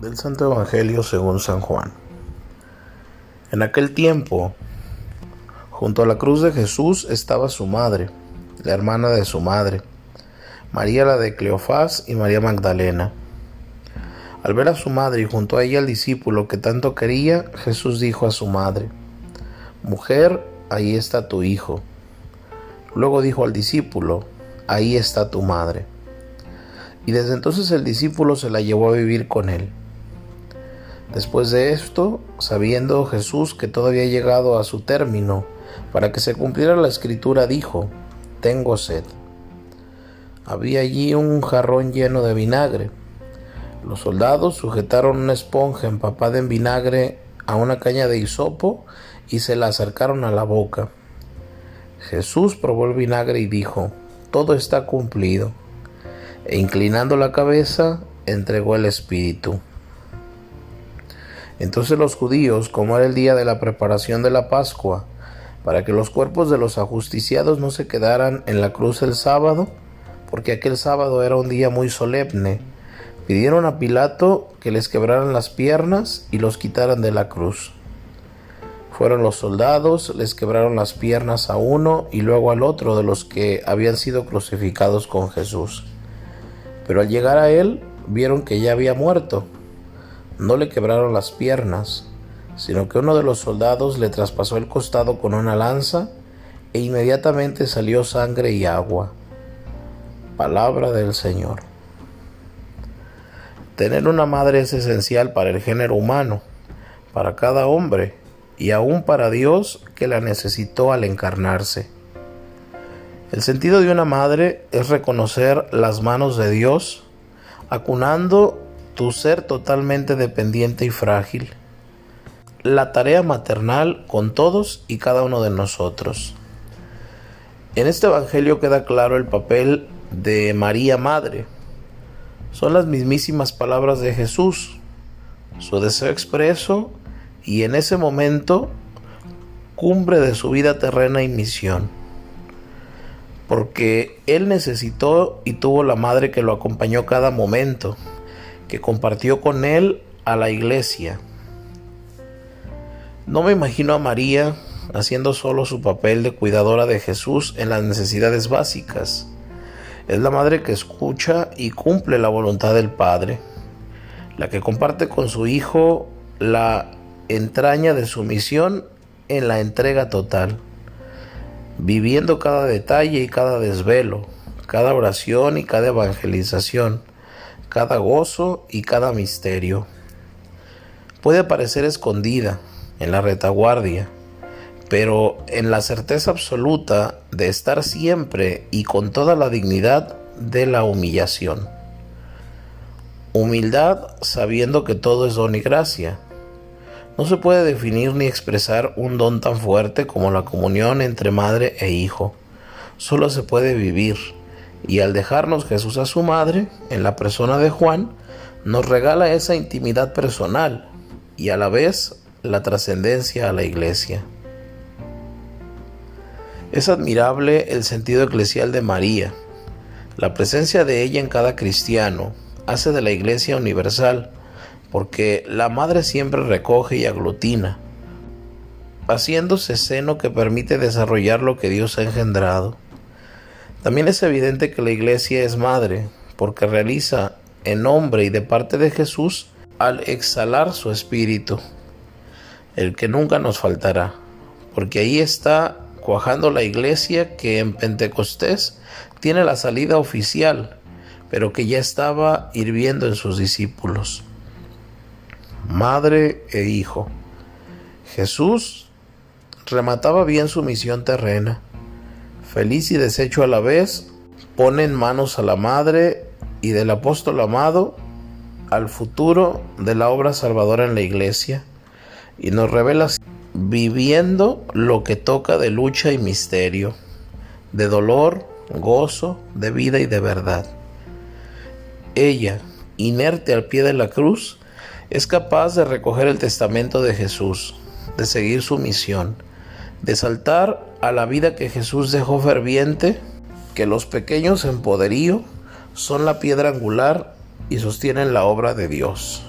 Del Santo Evangelio según San Juan. En aquel tiempo, junto a la cruz de Jesús estaba su madre, la hermana de su madre, María la de Cleofás y María Magdalena. Al ver a su madre y junto a ella al discípulo que tanto quería, Jesús dijo a su madre, Mujer, ahí está tu hijo. Luego dijo al discípulo, Ahí está tu madre. Y desde entonces el discípulo se la llevó a vivir con él. Después de esto, sabiendo Jesús que todo había llegado a su término, para que se cumpliera la escritura, dijo, Tengo sed. Había allí un jarrón lleno de vinagre. Los soldados sujetaron una esponja empapada en vinagre a una caña de hisopo y se la acercaron a la boca. Jesús probó el vinagre y dijo, Todo está cumplido e inclinando la cabeza, entregó el Espíritu. Entonces los judíos, como era el día de la preparación de la Pascua, para que los cuerpos de los ajusticiados no se quedaran en la cruz el sábado, porque aquel sábado era un día muy solemne, pidieron a Pilato que les quebraran las piernas y los quitaran de la cruz. Fueron los soldados, les quebraron las piernas a uno y luego al otro de los que habían sido crucificados con Jesús. Pero al llegar a él, vieron que ya había muerto. No le quebraron las piernas, sino que uno de los soldados le traspasó el costado con una lanza e inmediatamente salió sangre y agua. Palabra del Señor. Tener una madre es esencial para el género humano, para cada hombre y aún para Dios que la necesitó al encarnarse. El sentido de una madre es reconocer las manos de Dios, acunando tu ser totalmente dependiente y frágil. La tarea maternal con todos y cada uno de nosotros. En este Evangelio queda claro el papel de María Madre. Son las mismísimas palabras de Jesús, su deseo expreso y en ese momento cumbre de su vida terrena y misión porque él necesitó y tuvo la madre que lo acompañó cada momento, que compartió con él a la iglesia. No me imagino a María haciendo solo su papel de cuidadora de Jesús en las necesidades básicas. Es la madre que escucha y cumple la voluntad del Padre, la que comparte con su Hijo la entraña de su misión en la entrega total viviendo cada detalle y cada desvelo, cada oración y cada evangelización, cada gozo y cada misterio. Puede parecer escondida en la retaguardia, pero en la certeza absoluta de estar siempre y con toda la dignidad de la humillación. Humildad sabiendo que todo es don y gracia, no se puede definir ni expresar un don tan fuerte como la comunión entre madre e hijo. Solo se puede vivir. Y al dejarnos Jesús a su madre, en la persona de Juan, nos regala esa intimidad personal y a la vez la trascendencia a la iglesia. Es admirable el sentido eclesial de María. La presencia de ella en cada cristiano hace de la iglesia universal porque la madre siempre recoge y aglutina, haciéndose seno que permite desarrollar lo que Dios ha engendrado. También es evidente que la iglesia es madre, porque realiza en nombre y de parte de Jesús al exhalar su espíritu, el que nunca nos faltará, porque ahí está cuajando la iglesia que en Pentecostés tiene la salida oficial, pero que ya estaba hirviendo en sus discípulos madre e hijo. Jesús remataba bien su misión terrena. Feliz y deshecho a la vez, pone en manos a la madre y del apóstol amado al futuro de la obra salvadora en la iglesia y nos revela viviendo lo que toca de lucha y misterio, de dolor, gozo, de vida y de verdad. Ella, inerte al pie de la cruz, es capaz de recoger el testamento de Jesús, de seguir su misión, de saltar a la vida que Jesús dejó ferviente, que los pequeños en poderío son la piedra angular y sostienen la obra de Dios.